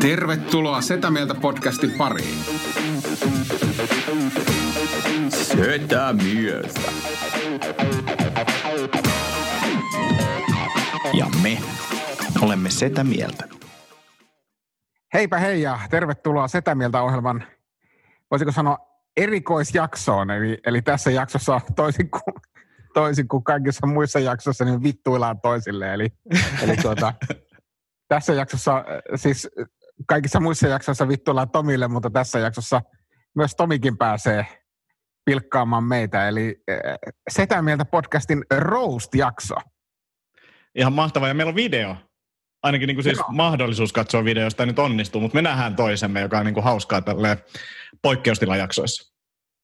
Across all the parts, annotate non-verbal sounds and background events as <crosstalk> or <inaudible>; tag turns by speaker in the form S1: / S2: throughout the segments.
S1: Tervetuloa Setä Mieltä podcastin pariin.
S2: Setä Mieltä. Ja me olemme Setä Mieltä.
S3: Heipä hei ja tervetuloa Setä Mieltä ohjelman, voisiko sanoa erikoisjaksoon. Eli, eli tässä jaksossa toisin kuin, toisin kuin kaikissa muissa jaksoissa, niin vittuillaan toisille. Eli, eli tuota, <laughs> tässä jaksossa, siis kaikissa muissa jaksoissa vittuillaan Tomille, mutta tässä jaksossa myös Tomikin pääsee pilkkaamaan meitä. Eli äh, Setä Mieltä podcastin Roast-jakso.
S4: Ihan mahtavaa. Ja meillä on video. Ainakin niin kuin siis
S3: Joo.
S4: mahdollisuus katsoa videosta nyt onnistuu, mutta me nähdään toisemme, joka on niin kuin hauskaa tälle poikkeustilajaksoissa.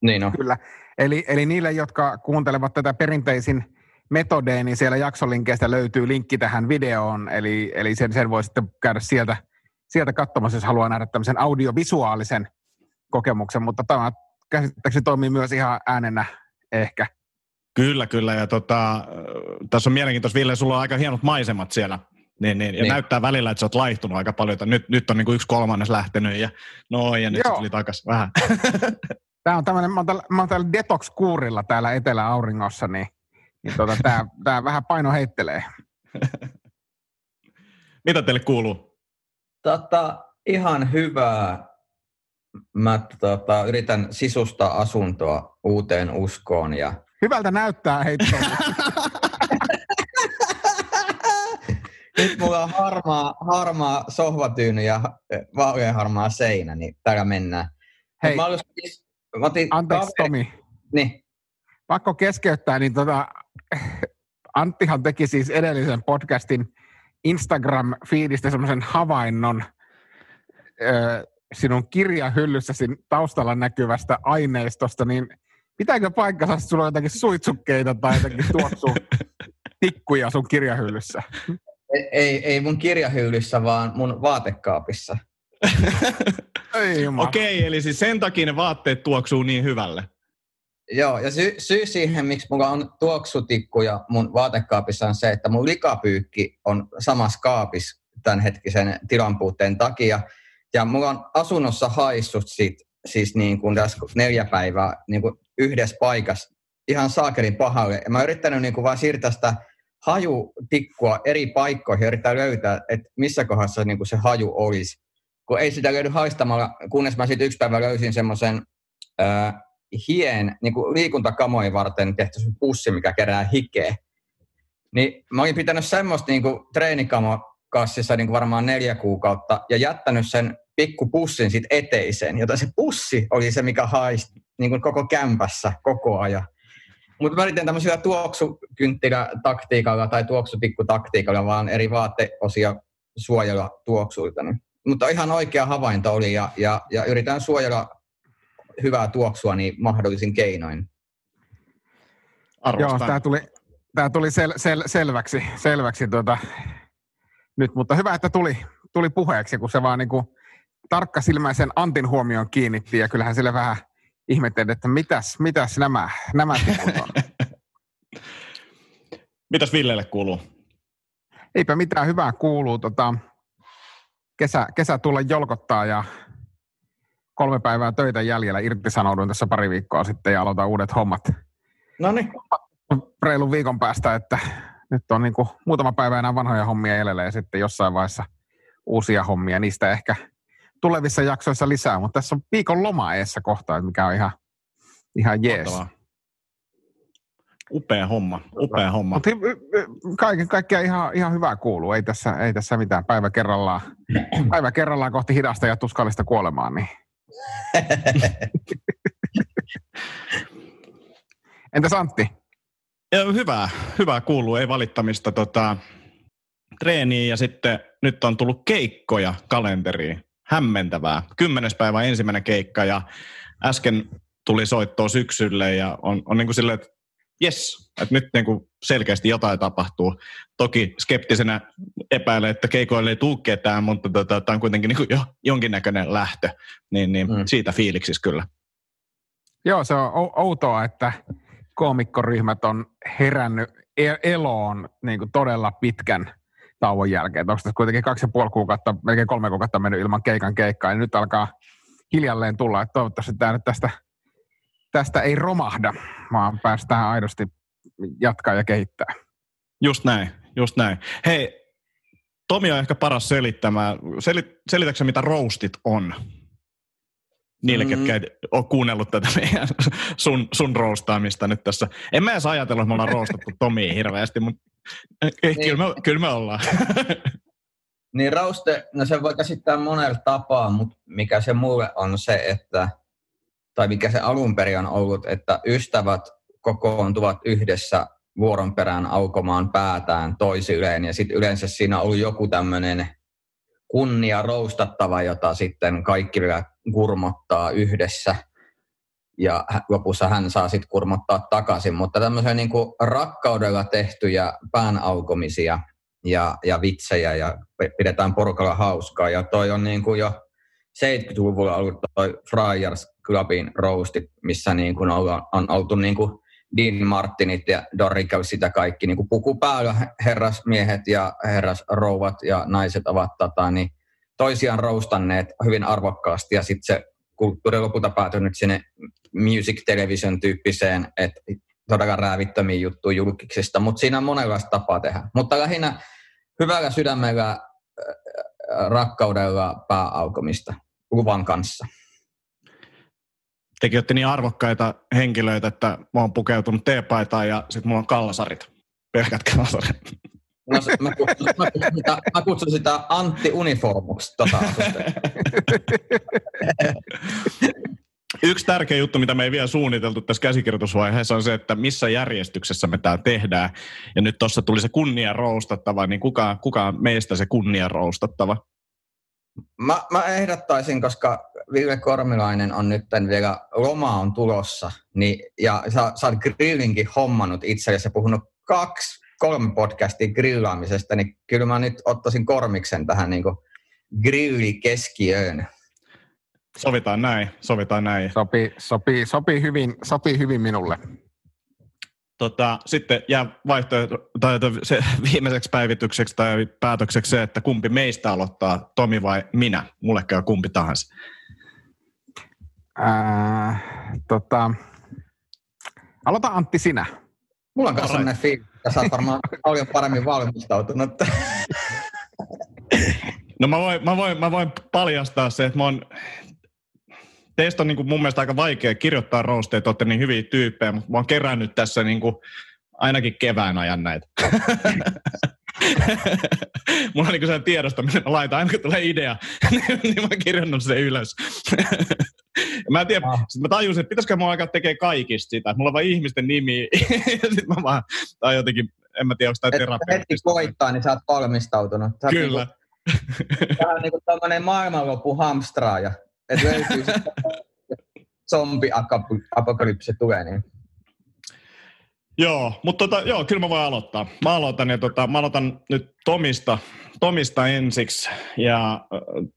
S2: Niin on.
S3: Kyllä. Eli, eli niille, jotka kuuntelevat tätä perinteisin metodein, niin siellä jaksolinkeistä löytyy linkki tähän videoon, eli, eli sen, sen voi sitten käydä sieltä, sieltä katsomassa, jos haluaa nähdä tämmöisen audiovisuaalisen kokemuksen, mutta tämä käsittääkseni toimii myös ihan äänenä ehkä.
S4: Kyllä, kyllä. Ja tota, tässä on mielenkiintoista, Ville, sulla on aika hienot maisemat siellä. Niin, niin. Ja
S2: Niin.
S4: näyttää välillä, että sä oot laihtunut aika paljon. että Nyt, nyt on niin kuin yksi kolmannes lähtenyt ja no ja nyt se
S3: Joo.
S4: tuli takas vähän. <laughs>
S3: Tämä on tämmöinen, mä oon täällä, mä oon täällä detox-kuurilla täällä Etelä-Auringossa, niin, niin tota, tämä, tämä vähän paino heittelee. <laughs>
S4: Mitä teille kuuluu?
S2: Tota, ihan hyvää. Mä tota, yritän sisustaa asuntoa uuteen uskoon ja
S3: Hyvältä näyttää heittoa. <laughs>
S2: nyt mulla on harmaa, harmaa sohvatyyny ja vaaleanharmaa seinä, niin täällä mennään.
S3: Hei,
S2: mä, olin, siis- mä otin
S3: anteeksi
S2: kaveri-
S3: Tomi.
S2: Niin,
S3: pakko keskeyttää, niin tota, <laughs> Anttihan teki siis edellisen podcastin Instagram-fiidistä semmoisen havainnon ö, sinun kirjahyllyssä taustalla näkyvästä aineistosta, niin pitääkö paikkansa, että sulla on jotakin suitsukkeita tai jotakin tuoksu <laughs> tikkuja sun kirjahyllyssä?
S2: ei, ei, ei mun kirjahyllyssä, vaan mun vaatekaapissa. <laughs>
S4: Okei, eli siis sen takia ne vaatteet tuoksuu niin hyvälle.
S2: Joo, ja sy- syy siihen, miksi mulla on tuoksutikkuja mun vaatekaapissa on se, että mun likapyykki on samassa kaapissa tämänhetkisen tilanpuutteen takia. Ja mulla on asunnossa haissut sit, siis niin kuin tässä neljä päivää niin kuin yhdessä paikassa ihan saakelin pahalle. Ja mä oon yrittänyt niin kuin vaan siirtää sitä hajutikkua eri paikkoihin ja yrittää löytää, että missä kohdassa niin kuin se haju olisi. Kun ei sitä löydy haistamalla, kunnes mä sitten yksi päivä löysin semmoisen hien niin kuin liikuntakamoja varten tehty pussi, mikä kerää hikeä. Niin mä olin pitänyt semmoista niin kuin treenikamokassissa niin kuin varmaan neljä kuukautta ja jättänyt sen pikkupussin sit eteiseen, joten se pussi oli se, mikä haisi niin kuin koko kämpässä koko ajan. Mutta mä yritin tämmöisellä tuoksukynttilätaktiikalla tai tuoksutikkutaktiikalla vaan eri vaateosia suojella tuoksuilta. Mutta ihan oikea havainto oli ja, ja, ja yritän suojella hyvää tuoksua niin mahdollisin keinoin.
S3: Joo,
S4: Arvostan.
S3: tämä tuli, tää tuli sel, sel, selväksi, selväksi tuota, nyt, mutta hyvä, että tuli, tuli puheeksi, kun se vaan niinku tarkkasilmäisen Antin huomioon kiinnitti ja kyllähän sille vähän ihmetteli, että mitäs, mitäs nämä, nämä tikut on. <laughs>
S4: Mitäs Villelle kuuluu?
S3: Eipä mitään hyvää kuuluu. Tota, kesä, kesä tulla jolkottaa ja kolme päivää töitä jäljellä. Irtisanouduin tässä pari viikkoa sitten ja aloitan uudet hommat
S2: No niin.
S3: reilun viikon päästä, että nyt on niin kuin muutama päivä enää vanhoja hommia jäljellä ja sitten jossain vaiheessa uusia hommia. Niistä ehkä tulevissa jaksoissa lisää, mutta tässä on viikon loma eessä kohtaa, mikä on ihan, ihan jees.
S4: Mahtavaa. Upea homma, upea homma.
S3: Mutta kaiken kaikkiaan ihan, ihan hyvää kuuluu. Ei tässä, ei tässä mitään. Päivä kerrallaan, <clears throat> päivä kerrallaan kohti hidasta ja tuskallista kuolemaa. Niin. <laughs> Entäs Antti?
S4: Ja hyvää, hyvää kuuluu, ei valittamista. Tota, treeniin ja sitten nyt on tullut keikkoja kalenteriin. Hämmentävää. Kymmenes päivä ensimmäinen keikka ja äsken tuli soittoa syksylle ja on, on niin kuin silleen, että jes, että nyt niin kuin selkeästi jotain tapahtuu. Toki skeptisenä epäilen, että keikoille ei tule ketään, mutta tota, tämä on kuitenkin niin kuin jo jonkinnäköinen lähtö. Niin, niin
S2: Mm.
S4: siitä fiiliksissä kyllä.
S3: Joo, se on ou- outoa, että koomikkoryhmät on herännyt e- eloon niin kuin todella pitkän tauon jälkeen. Onko tässä kuitenkin kaksi ja puoli kuukautta, melkein kolme kuukautta mennyt ilman keikan keikkaa, ja nyt alkaa hiljalleen tulla, että toivottavasti tämä nyt tästä, tästä ei romahda, vaan päästään aidosti jatkaa ja kehittää.
S4: Just näin, just näin. Hei, Tomi on ehkä paras selittämään. Selit, selitätkö mitä roastit on? Niille, mm. ketkä ei ole kuunnellut tätä meidän sun, sun roostaamista nyt tässä. En mä edes ajatellut, että me ollaan roostattu Tomia hirveästi, mutta niin. kyllä, me, kyllä me ollaan.
S2: Niin rauste, no se voi käsittää monella tapaa, mutta mikä se mulle on se, että, tai mikä se alun perin on ollut, että ystävät kokoontuvat yhdessä vuoron perään aukomaan päätään toisilleen. Ja sitten yleensä siinä on ollut joku tämmöinen kunnia roustattava, jota sitten kaikki vielä kurmottaa yhdessä. Ja lopussa hän saa sitten kurmottaa takaisin. Mutta tämmöisiä niin rakkaudella tehtyjä päänaukomisia ja, ja vitsejä ja pidetään porukalla hauskaa. Ja toi on niin kuin jo 70-luvulla ollut toi Friars Clubin roastit, missä niin kuin on, on oltu niin kuin Dean Martinit ja Dorrikel sitä kaikki niin kuin puku päällä. Herrasmiehet ja herrasrouvat ja naiset ovat tota, niin toisiaan roustanneet hyvin arvokkaasti. Ja sitten se kulttuuri lopulta päätynyt sinne music television tyyppiseen, että todella räävittömiä juttuja julkiksista, mutta siinä on monenlaista tapaa tehdä. Mutta lähinnä hyvällä sydämellä, rakkaudella pääaukomista luvan kanssa
S4: tekin olette niin arvokkaita henkilöitä, että mä oon pukeutunut teepaitaan ja sitten mulla on kallasarit, pelkät kallasarit.
S2: No, mä, kutsun, mä, kutsun sitä, mä kutsun sitä Antti Uniformuksi. Tota
S4: Yksi tärkeä juttu, mitä me ei vielä suunniteltu tässä käsikirjoitusvaiheessa, on se, että missä järjestyksessä me tämä tehdään. Ja nyt tuossa tuli se kunnia roustattava, niin kuka, kuka meistä se kunnia roustattava?
S2: Mä, mä ehdottaisin, koska Ville Kormilainen on nyt vielä, loma on tulossa, niin, ja sä, sä oot grillinkin hommannut itsellesi ja puhunut kaksi, kolme podcastia grillaamisesta, niin kyllä mä nyt ottaisin Kormiksen tähän niin grilli keskiöön.
S4: Sovitaan näin, sovitaan näin.
S3: Sopii, sopii, sopii, hyvin, sopii hyvin minulle.
S4: Tota, sitten jää vaihtoehto, tai se viimeiseksi päivitykseksi tai päätökseksi se, että kumpi meistä aloittaa, Tomi vai minä. Mulle käy kumpi tahansa.
S3: Ää, tota, aloita Antti sinä.
S2: Mulla on kanssa sellainen fiilis, että sä oot varmaan <laughs> paljon paremmin valmistautunut.
S4: No mä voin, mä, voin, mä voin paljastaa se, että mä oon, teistä on niin kuin mun mielestä aika vaikea kirjoittaa roosteja, että olette niin hyviä tyyppejä, mutta mä oon kerännyt tässä niin kuin ainakin kevään ajan näitä. <laughs> Mulla on niin sellainen tiedosto, minne mä laitan, aina kun tulee idea, <laughs> niin mä kirjannut sen ylös. Mä en tiedä, ah. sit mä tajusin, että pitäisikö mä alkaa tekemään kaikista sitä, mulla on vain ihmisten nimi, <laughs> ja sit mä vaan, tai jotenkin, en mä tiedä, onko tämä terapeuttista.
S2: Hetki koittaa, niin sä oot valmistautunut. Sä
S4: Kyllä.
S2: Niinku, vähän niin kuin tämmöinen maailmanloppu hamstraaja, että löytyy <laughs> zombi-apokalypsi tulee, niin
S4: Joo, mutta tota, joo, kyllä mä voin aloittaa. Mä aloitan, ja tota, mä aloitan nyt Tomista, Tomista ensiksi. Ja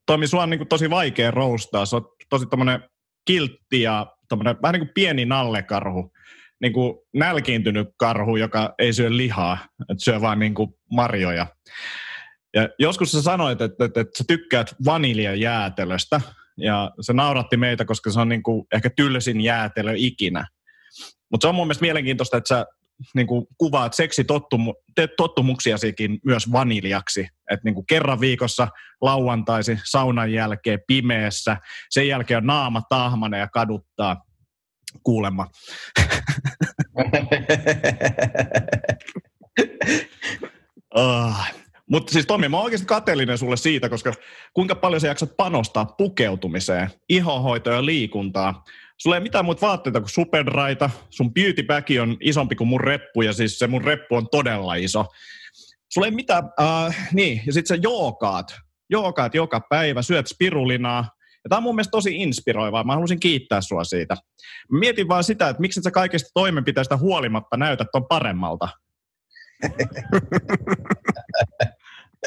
S4: Tomi, sua on niin kuin tosi vaikea roustaa. Se on tosi tommonen kiltti ja tommonen, vähän niin kuin pieni nallekarhu. Niin kuin nälkiintynyt karhu, joka ei syö lihaa, että syö vaan niin kuin marjoja. Ja joskus sä sanoit, että, että, että sä tykkäät vaniljajäätelöstä, ja se nauratti meitä, koska se on niin kuin ehkä tylsin jäätelö ikinä. Mutta se on mun mielestä mielenkiintoista, että sä niin kuin kuvaat seksitottumuksiasikin myös vaniljaksi. Että niin kuin kerran viikossa lauantaisi saunan jälkeen pimeässä, sen jälkeen on naama tahmana ja kaduttaa kuulemma. <laughs> oh. Mutta siis Tomi, mä oon oikeasti kateellinen sulle siitä, koska kuinka paljon sä jaksat panostaa pukeutumiseen, ihohoitoon ja liikuntaa. Sulla ei mitään muuta vaatteita kuin superdraita, sun beauty on isompi kuin mun reppu, ja siis se mun reppu on todella iso. Sulla ei mitään, äh, niin, ja sitten sä jookaat, jookaat joka päivä, syöt spirulinaa, ja tämä on mun mielestä tosi inspiroivaa. Mä haluaisin kiittää sua siitä. Mietin vaan sitä, että miksi sä kaikista toimenpiteistä huolimatta näytät ton paremmalta. <laughs>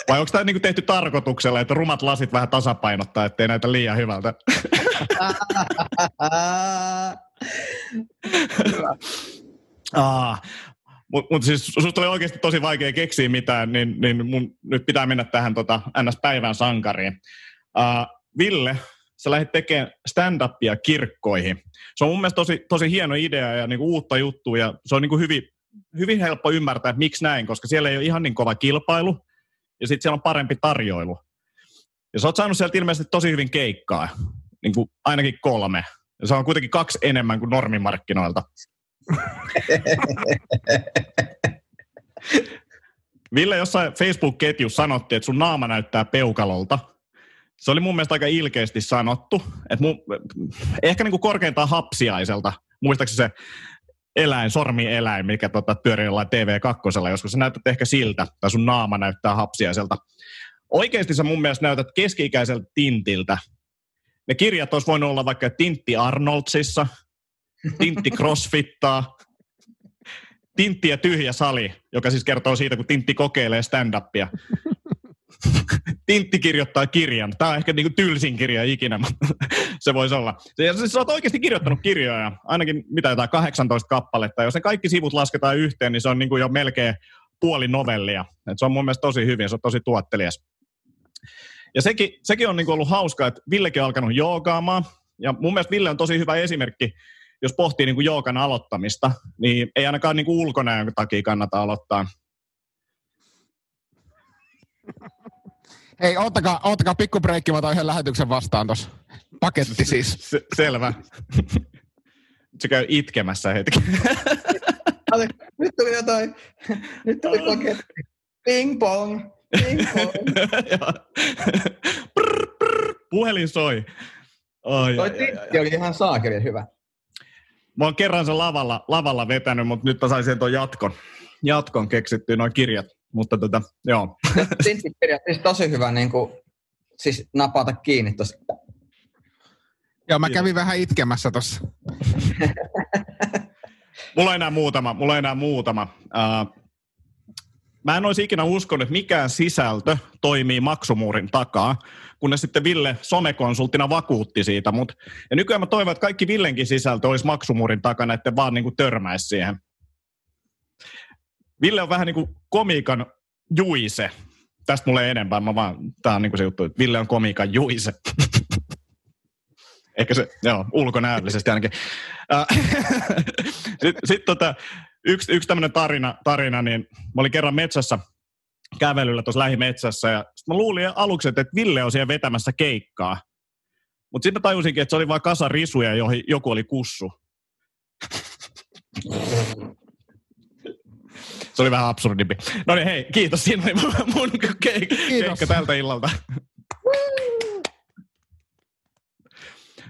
S4: Vai onko tämä niinku tehty tarkoituksella, että rumat lasit vähän tasapainottaa, ettei näytä liian hyvältä? <laughs> <laughs> ah, Mutta mut siis susta oli oikeasti tosi vaikea keksiä mitään, niin, niin mun nyt pitää mennä tähän tota, NS-päivän sankariin. Uh, Ville, sä lähdit tekemään stand-upia kirkkoihin. Se on mun mielestä tosi, tosi hieno idea ja niinku uutta juttua ja se on niinku hyvin, hyvin helppo ymmärtää, että miksi näin, koska siellä ei ole ihan niin kova kilpailu ja sitten siellä on parempi tarjoilu. Ja sä oot saanut sieltä ilmeisesti tosi hyvin keikkaa, niin kuin ainakin kolme. Ja se on kuitenkin kaksi enemmän kuin normimarkkinoilta. <laughs> Ville jossain Facebook-ketjussa sanotti, että sun naama näyttää peukalolta. Se oli mun mielestä aika ilkeästi sanottu. Että mun, ehkä niin kuin korkeintaan hapsiaiselta. Muistaakseni se eläin, sormieläin, mikä tota, pyörii jollain TV2, joskus sä näytät ehkä siltä, tai sun naama näyttää hapsiaiselta. Oikeasti sä mun mielestä näytät keski-ikäiseltä Tintiltä. Ne kirjat olisi voinut olla vaikka Tintti Arnoldsissa, Tintti Crossfittaa, Tintti ja tyhjä sali, joka siis kertoo siitä, kun Tintti kokeilee stand-upia. Tintti kirjoittaa kirjan. Tämä on ehkä niin kuin tylsin kirja ikinä, mutta se voisi olla. Siis olet oikeasti kirjoittanut kirjoja, ainakin mitä jotain 18 kappaletta. Jos ne kaikki sivut lasketaan yhteen, niin se on niin kuin jo melkein puoli novellia. Et se on mun mielestä tosi hyvin, se on tosi tuottelias. Ja sekin, sekin on niin kuin ollut hauskaa, että Villekin on alkanut joogaamaan. Ja mun mielestä Ville on tosi hyvä esimerkki, jos pohtii niin kuin joogan aloittamista, niin ei ainakaan niin kuin ulkonäön takia kannata aloittaa.
S3: Hei, oottakaa, oottakaa pikku breikki, mä otan yhden lähetyksen vastaan tuossa. Paketti siis. <laughs>
S4: Se, selvä. Se käy itkemässä hetki. <laughs>
S2: Nyt tuli jotain. Nyt tuli paketti. Ping pong. Ping pong. <laughs>
S4: Prr, prr, Puhelin soi.
S2: Oi, Toi titti oli ihan saakeli hyvä.
S4: Mä oon kerran sen lavalla, lavalla vetänyt, mutta nyt mä sain sen tuon jatkon, jatkon keksittyä noin kirjat. Mutta tota, joo.
S2: Tinttikirjat siis tosi hyvä niin kuin, siis napata kiinni tuossa.
S3: Joo, mä kävin vähän itkemässä tuossa. <laughs>
S4: mulla on enää muutama, mulla on enää muutama. Uh, mä en olisi ikinä uskonut, että mikään sisältö toimii maksumuurin takaa, kunnes sitten Ville somekonsulttina vakuutti siitä. Mut, ja nykyään mä toivon, että kaikki Villenkin sisältö olisi maksumuurin takana, että vaan niin törmäisi siihen. Ville on vähän niin kuin komiikan juise. Tästä mulle ei enempää, mä vaan, tää on niin kuin se juttu, että Ville on komiikan juise. Ehkä se, joo, ulkonäöllisesti ainakin. <laughs> Sitten sit tota, yksi, yksi tämmöinen tarina, tarina, niin mä olin kerran metsässä kävelyllä tuossa lähimetsässä ja mä luulin aluksi, että Ville on siellä vetämässä keikkaa. Mutta sitten tajusinkin, että se oli vain kasa risuja, joihin joku oli kussu. <laughs> Se oli vähän absurdimpi. No niin, hei, kiitos. Siinä oli mun, keik- keikka tältä illalta.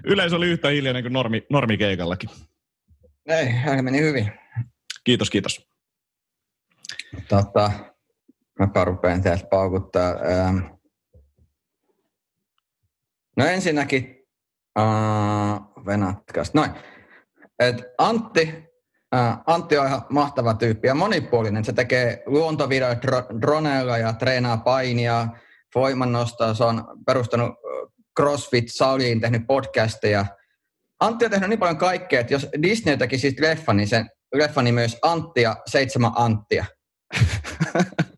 S4: Yleisö oli yhtä hiljainen kuin normi, normikeikallakin.
S2: Ei, hän meni hyvin.
S4: Kiitos, kiitos.
S2: Tota, mä rupean täältä paukuttaa. Ähm. No ensinnäkin, uh, venatkas. Noin. Et Antti, uh, Antti on ihan mahtava tyyppi ja monipuolinen. Se tekee luontovideoita droneilla ja treenaa painia, voimannostoa. Se on perustanut CrossFit-saliin, tehnyt podcasteja. Antti on tehnyt niin paljon kaikkea, että jos Disney teki siis leffa, niin sen leffa nimi myös Antti ja seitsemän Anttia. <laughs>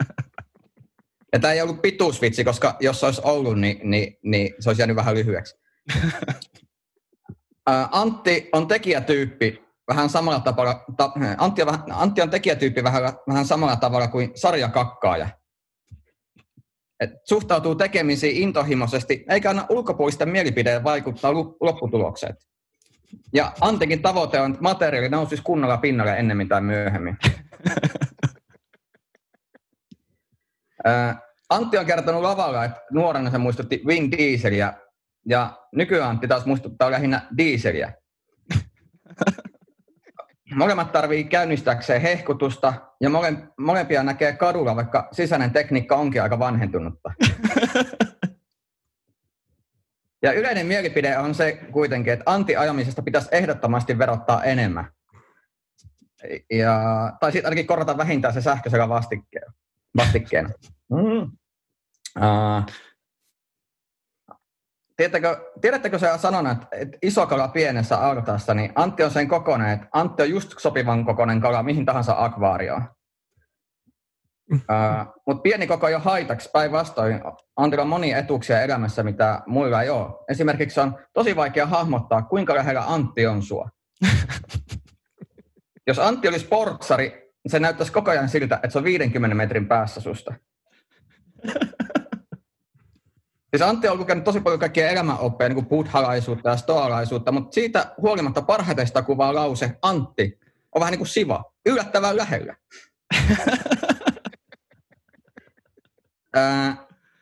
S2: ja tämä ei ollut pituusvitsi, koska jos se olisi ollut, niin, niin, niin se olisi jäänyt vähän lyhyeksi. <laughs> Antti on tekijätyyppi vähän samalla tavalla, ta, Antti, on, Antti on tekijätyyppi vähän, vähän samalla tavalla kuin sarjakakkaaja. Et suhtautuu tekemisiin intohimoisesti, eikä anna ulkopuolisten mielipideen vaikuttaa lopputulokseen. Ja Antikin tavoite on, että materiaali nousisi kunnolla pinnalle ennemmin tai myöhemmin. <laughs> Antti on kertonut lavalla, että nuorena se muistutti Vin Dieseliä, ja nykyään Antti taas muistuttaa lähinnä dieseliä. <laughs> Molemmat tarvii käynnistääkseen hehkutusta, ja mole, molempia näkee kadulla, vaikka sisäinen tekniikka onkin aika vanhentunutta. <laughs> Ja yleinen mielipide on se kuitenkin, että anti-ajamisesta pitäisi ehdottomasti verottaa enemmän. Ja, tai sitten ainakin korvata vähintään se sähköisellä vastikkeella. Vastikkeena. Mm. Uh, Tiedättekö, tiedättekö se sanonut, että, että iso kala pienessä artaassa, niin Antti on sen kokoinen, että Antti on just sopivan kokoinen kala mihin tahansa akvaarioon. Uh, Mutta pieni koko ei ole haitaksi päinvastoin. Antilla on monia etuuksia elämässä, mitä muilla ei ole. Esimerkiksi on tosi vaikea hahmottaa, kuinka lähellä Antti on sua. <laughs> Jos Antti olisi portsari, se näyttäisi koko ajan siltä, että se on 50 metrin päässä susta. <laughs> Siis Antti on lukenut tosi paljon kaikkia elämänoppeja, niin kuin buddhalaisuutta ja stoalaisuutta, mutta siitä huolimatta parhaiten sitä kuvaa lause Antti on vähän niin kuin Siva, yllättävän lähellä. <laughs>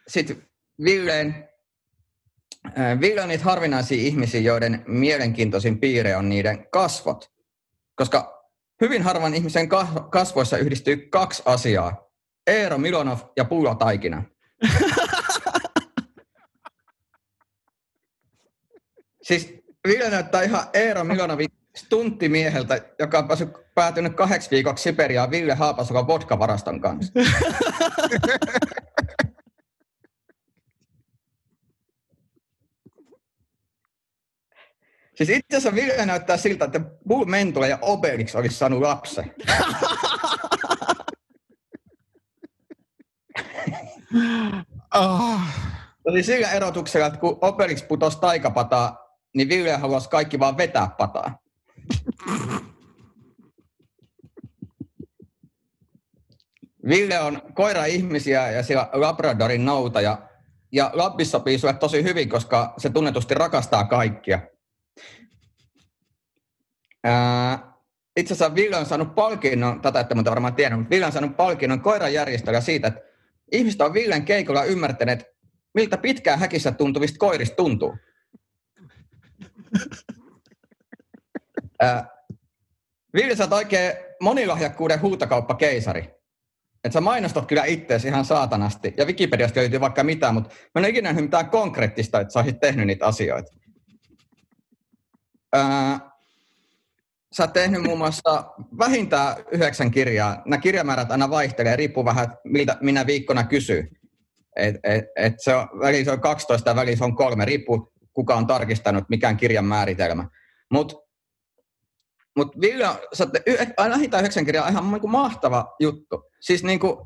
S2: Sitten Villeen, Ville on niitä harvinaisia ihmisiä, joiden mielenkiintoisin piirre on niiden kasvot. Koska hyvin harvan ihmisen kasvoissa yhdistyy kaksi asiaa. Eero Milonov ja Pullo Taikina. <laughs> siis Ville näyttää ihan Eero Milonovin stunttimieheltä, joka on päässyt, päätynyt kahdeksi viikoksi Siperiaan Ville Haapasukan vodkavaraston kanssa. <laughs> Siis itse asiassa Ville näyttää siltä, että Bull Mentula ja Obelix olisi saanut lapsen. oh. Oli sillä erotuksella, että kun Obelix putosi taikapataa, niin Ville haluaisi kaikki vaan vetää pataa. Ville on koira-ihmisiä ja siellä Labradorin noutaja. Ja Lappis sopii sulle tosi hyvin, koska se tunnetusti rakastaa kaikkia. Itse asiassa Ville on saanut palkinnon, tätä ette muuta varmaan tiedä, mutta Ville on saanut palkinnon koiranjärjestöllä siitä, että ihmiset on Villen keikolla ymmärtäneet, miltä pitkään häkissä tuntuvista koirista tuntuu. <laughs> Ää, Ville, sä oot oikein monilahjakkuuden huutokauppakeisari. Että sä mainostat kyllä itseäsi ihan saatanasti. Ja Wikipediasta löytyy vaikka mitään, mutta mä en ole ikinä nähnyt mitään konkreettista, että sä olisit tehnyt niitä asioita. Ää, sä oot tehnyt muun muassa vähintään yhdeksän kirjaa. Nämä kirjamäärät aina vaihtelee, riippuu vähän, miltä minä viikkona kysyy. Et, et, et se on, väliin se on 12 ja väliin se on kolme, riippuu kuka on tarkistanut, mikään kirjan määritelmä. Mutta mut Ville, sä oot vähintään yhdeksän kirjaa ihan niin kuin mahtava juttu. Siis niin kuin,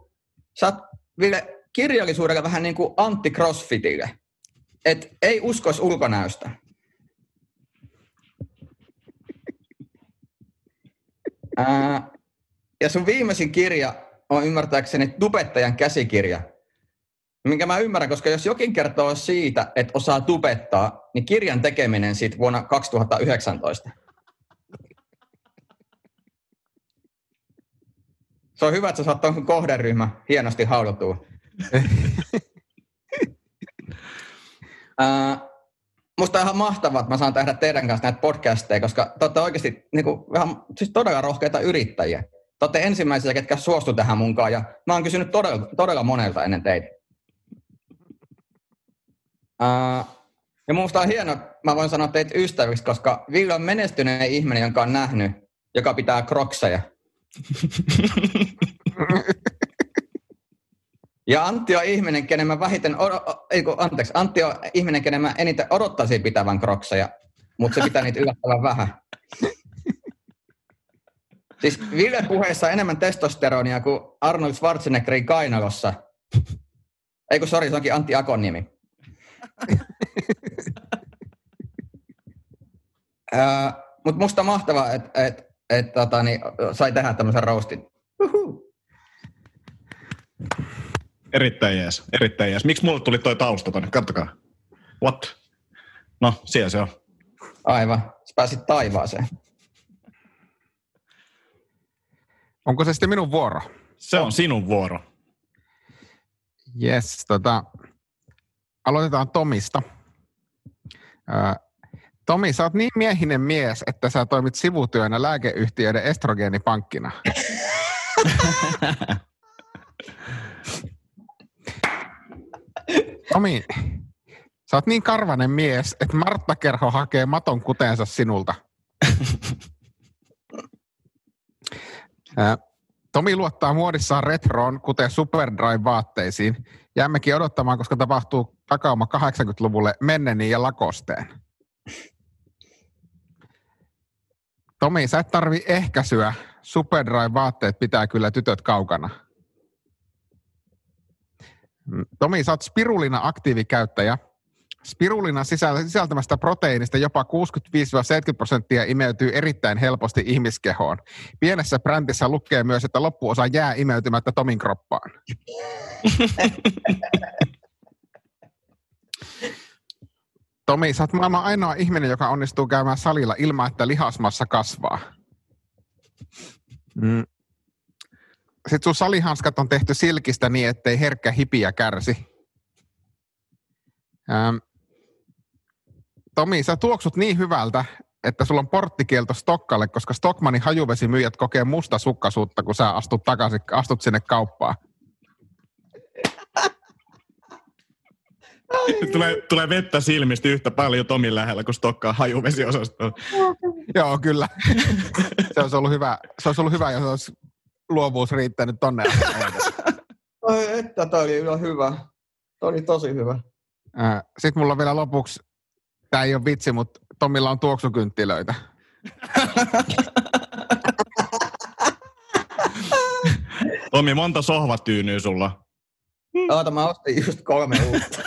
S2: sä oot Ville kirjallisuudella vähän niin kuin anti-crossfitille. Et ei uskoisi ulkonäöstä. Ää, ja sun viimeisin kirja on ymmärtääkseni tubettajan käsikirja, minkä mä ymmärrän, koska jos jokin kertoo siitä, että osaa tubettaa, niin kirjan tekeminen siitä vuonna 2019. Se on hyvä, että sä saat tuon kohderyhmä hienosti haudotua. <laughs> musta on ihan mahtavaa, että mä saan tehdä teidän kanssa näitä podcasteja, koska te olette oikeasti niin kuin, vähän, siis todella rohkeita yrittäjiä. Te olette ensimmäisiä, ketkä suostu tähän munkaan, ja mä oon kysynyt todella, todella monelta ennen teitä. Uh, ja minusta on hienoa, mä voin sanoa teitä ystäviksi, koska Ville on menestyneen ihminen, jonka on nähnyt, joka pitää krokseja. <laughs> Ja Antti on ihminen, kenen mä vähiten, ei kun, anteeksi, Antti on ihminen, kenen mä eniten odottaisin pitävän krokseja, mutta se pitää niitä yllättävän vähän. <laughs> Siis Ville puheessa enemmän testosteronia kuin Arnold Schwarzeneggerin kainalossa. Ei kun sori, se onkin Antti Akon nimi. <laughs> Mutta musta mahtavaa, että et, et, tota, niin, sai tehdä tämmöisen roastin.
S4: Erittäin jees, erittäin jees. Miksi mulle tuli toi tausta tonne? Kattokaa. What? No, siellä se on.
S2: Aivan. Sä pääsit taivaaseen.
S3: Onko se sitten minun vuoro?
S4: Se on sinun vuoro.
S3: Yes, tota, aloitetaan Tomista. Ää, Tomi, sä oot niin miehinen mies, että sä toimit sivutyönä lääkeyhtiöiden estrogeenipankkina. <laughs> Tomi, sä oot niin karvanen mies, että Martta Kerho hakee maton kuteensa sinulta. <laughs> Tomi luottaa muodissaan retroon, kuten Superdrive-vaatteisiin. Jäämmekin odottamaan, koska tapahtuu takauma 80-luvulle Menneniin ja Lakosteen. Tomi, sä et tarvi ehkäisyä. Superdrive-vaatteet pitää kyllä tytöt kaukana. Tomi, sä oot spirulina aktiivikäyttäjä. Spirulina sisältämästä proteiinista jopa 65-70 prosenttia imeytyy erittäin helposti ihmiskehoon. Pienessä brändissä lukee myös, että loppuosa jää imeytymättä Tomin kroppaan. <laughs> Tomi, sä oot maailman ainoa ihminen, joka onnistuu käymään salilla ilman, että lihasmassa kasvaa. Mm. Sitten sun salihanskat on tehty silkistä niin, ettei herkkä hipiä kärsi. Ähm. Tomi, sä tuoksut niin hyvältä, että sulla on porttikielto Stokkalle, koska Stockmanin hajuvesimyyjät kokee musta sukkasuutta, kun sä astut, takaisin, astut sinne kauppaan.
S4: tulee, tulee vettä silmistä yhtä paljon Tomin lähellä, kun stokkaa hajuvesiosastoon.
S3: Joo, kyllä. se olisi ollut hyvä, se olisi ollut hyvä jos olisi luovuus riittänyt tonne.
S2: Ai <laughs> että, toi oli ihan hyvä. Toi oli tosi hyvä.
S3: Sitten mulla on vielä lopuksi, tämä ei ole vitsi, mutta Tomilla on tuoksukynttilöitä. <laughs>
S4: Tomi, monta sohvatyynyä sulla?
S2: Oota, mä ostin just kolme uutta.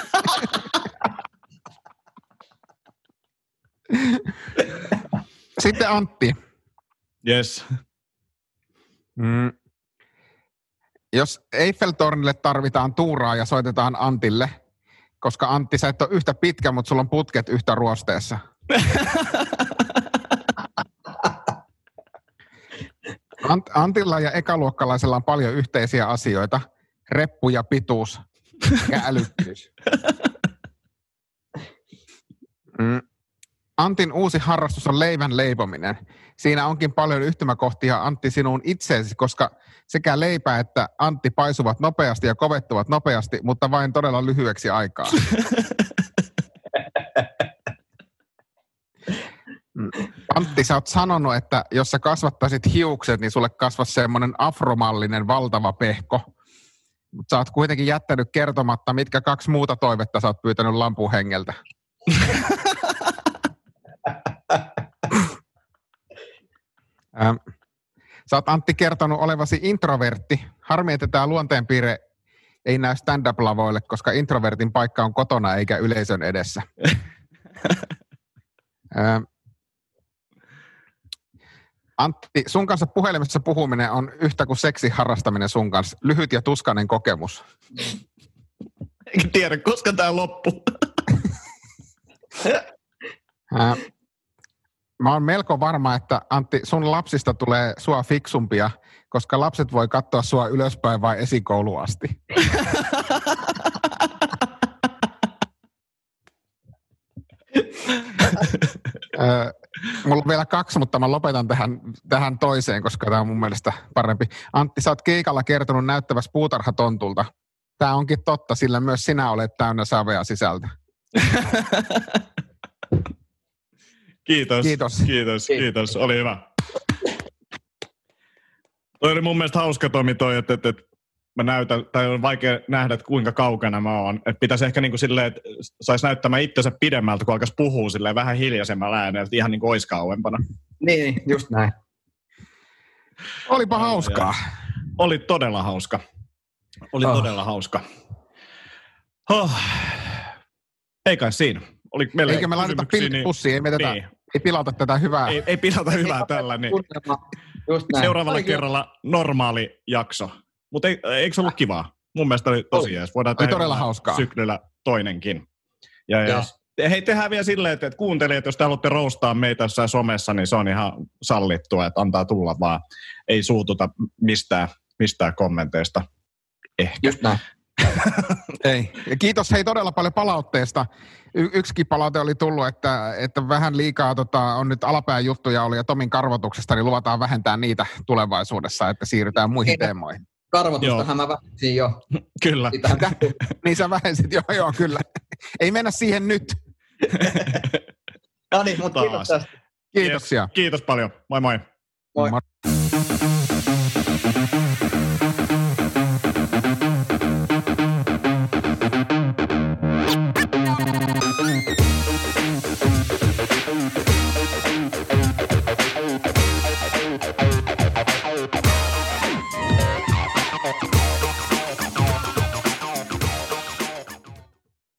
S3: Sitten Antti.
S4: Yes.
S3: Mm. Jos Eiffeltornille tarvitaan tuuraa ja soitetaan Antille, koska Antti, sä et ole yhtä pitkä, mutta sulla on putket yhtä ruosteessa. <laughs> Ant- Antilla ja ekaluokkalaisella on paljon yhteisiä asioita. Reppu ja pituus ja älykkyys. <laughs> Mm. Antin uusi harrastus on leivän leipominen. Siinä onkin paljon yhtymäkohtia Antti sinuun itseesi, koska sekä leipä että Antti paisuvat nopeasti ja kovettuvat nopeasti, mutta vain todella lyhyeksi aikaa. <laughs> Antti, sä oot sanonut, että jos sä kasvattaisit hiukset, niin sulle kasvaisi semmoinen afromallinen valtava pehko. Mutta sä oot kuitenkin jättänyt kertomatta, mitkä kaksi muuta toivetta sä oot pyytänyt lampuhengeltä. <laughs> Ähm, sä oot Antti kertonut olevasi introvertti. Harmi, että tämä luonteenpiirre ei näy stand-up-lavoille, koska introvertin paikka on kotona eikä yleisön edessä. <laughs> ähm, Antti, sun kanssa puhelimessa puhuminen on yhtä kuin seksi harrastaminen sun kanssa. Lyhyt ja tuskainen kokemus.
S4: En tiedä, koska tämä loppuu. <laughs>
S3: äh, mä oon melko varma, että Antti, sun lapsista tulee sua fiksumpia, koska lapset voi katsoa sua ylöspäin vai esikoulu asti. <laughs> Mulla on vielä kaksi, mutta mä lopetan tähän, tähän toiseen, koska tämä on mun mielestä parempi. Antti, sä oot keikalla kertonut näyttävässä puutarhatontulta. Tämä onkin totta, sillä myös sinä olet täynnä savea sisältä. <laughs>
S4: Kiitos.
S3: Kiitos.
S4: Kiitos, kiitos. Oli hyvä. Toi oli mun mielestä hauska Tomi toi, että, että, että mä näytän, tai on vaikea nähdä, että kuinka kaukana mä oon. Että pitäisi ehkä niin kuin silleen, että saisi näyttämään itsensä pidemmältä, kun alkaisi puhua silleen vähän hiljaisemmalla äänellä, että ihan niin kuin olisi kauempana.
S2: Niin, just näin.
S3: Olipa hauskaa.
S4: Oli todella hauska. Oli oh. todella hauska. Oh. Ei kai siinä. Oli meillä
S3: Eikä me laiteta pillit pussiin, ei, me tätä,
S4: niin.
S3: Ei pilata tätä hyvää.
S4: ei, ei pilata hyvää tällä. Niin.
S2: Just näin.
S4: Seuraavalla
S2: kyllä.
S4: kerralla normaali jakso. Mutta eikö se ollut kivaa? Mun mielestä oli tosi jees. Voidaan
S3: Oli
S4: tehdä
S3: todella hauskaa.
S4: syklyllä toinenkin. Ja, ja
S2: Yes.
S4: hei, tehdään vielä silleen, että, että kuuntelijat, jos te haluatte roustaa meitä jossain somessa, niin se on ihan sallittua, että antaa tulla vaan. Ei suututa mistään, mistään kommenteista. Ehkä.
S2: Just näin.
S3: Ei. Ja kiitos hei todella paljon palautteesta. Y- yksikin palaute oli tullut, että, että vähän liikaa tota, on nyt alapään juttuja oli ja Tomin karvotuksesta, niin luvataan vähentää niitä tulevaisuudessa, että siirrytään muihin
S2: Kiitos.
S3: teemoihin.
S2: Karvotustahan mä vähensin jo.
S4: Kyllä.
S2: Sitä. <laughs>
S3: Niin sä vähensit, joo joo kyllä. Ei mennä siihen nyt. <laughs>
S2: No niin, mutta kiitos tästä.
S3: Kiitoksia.
S4: Yes. Kiitos paljon. Moi moi.
S2: Moi.
S3: Moi.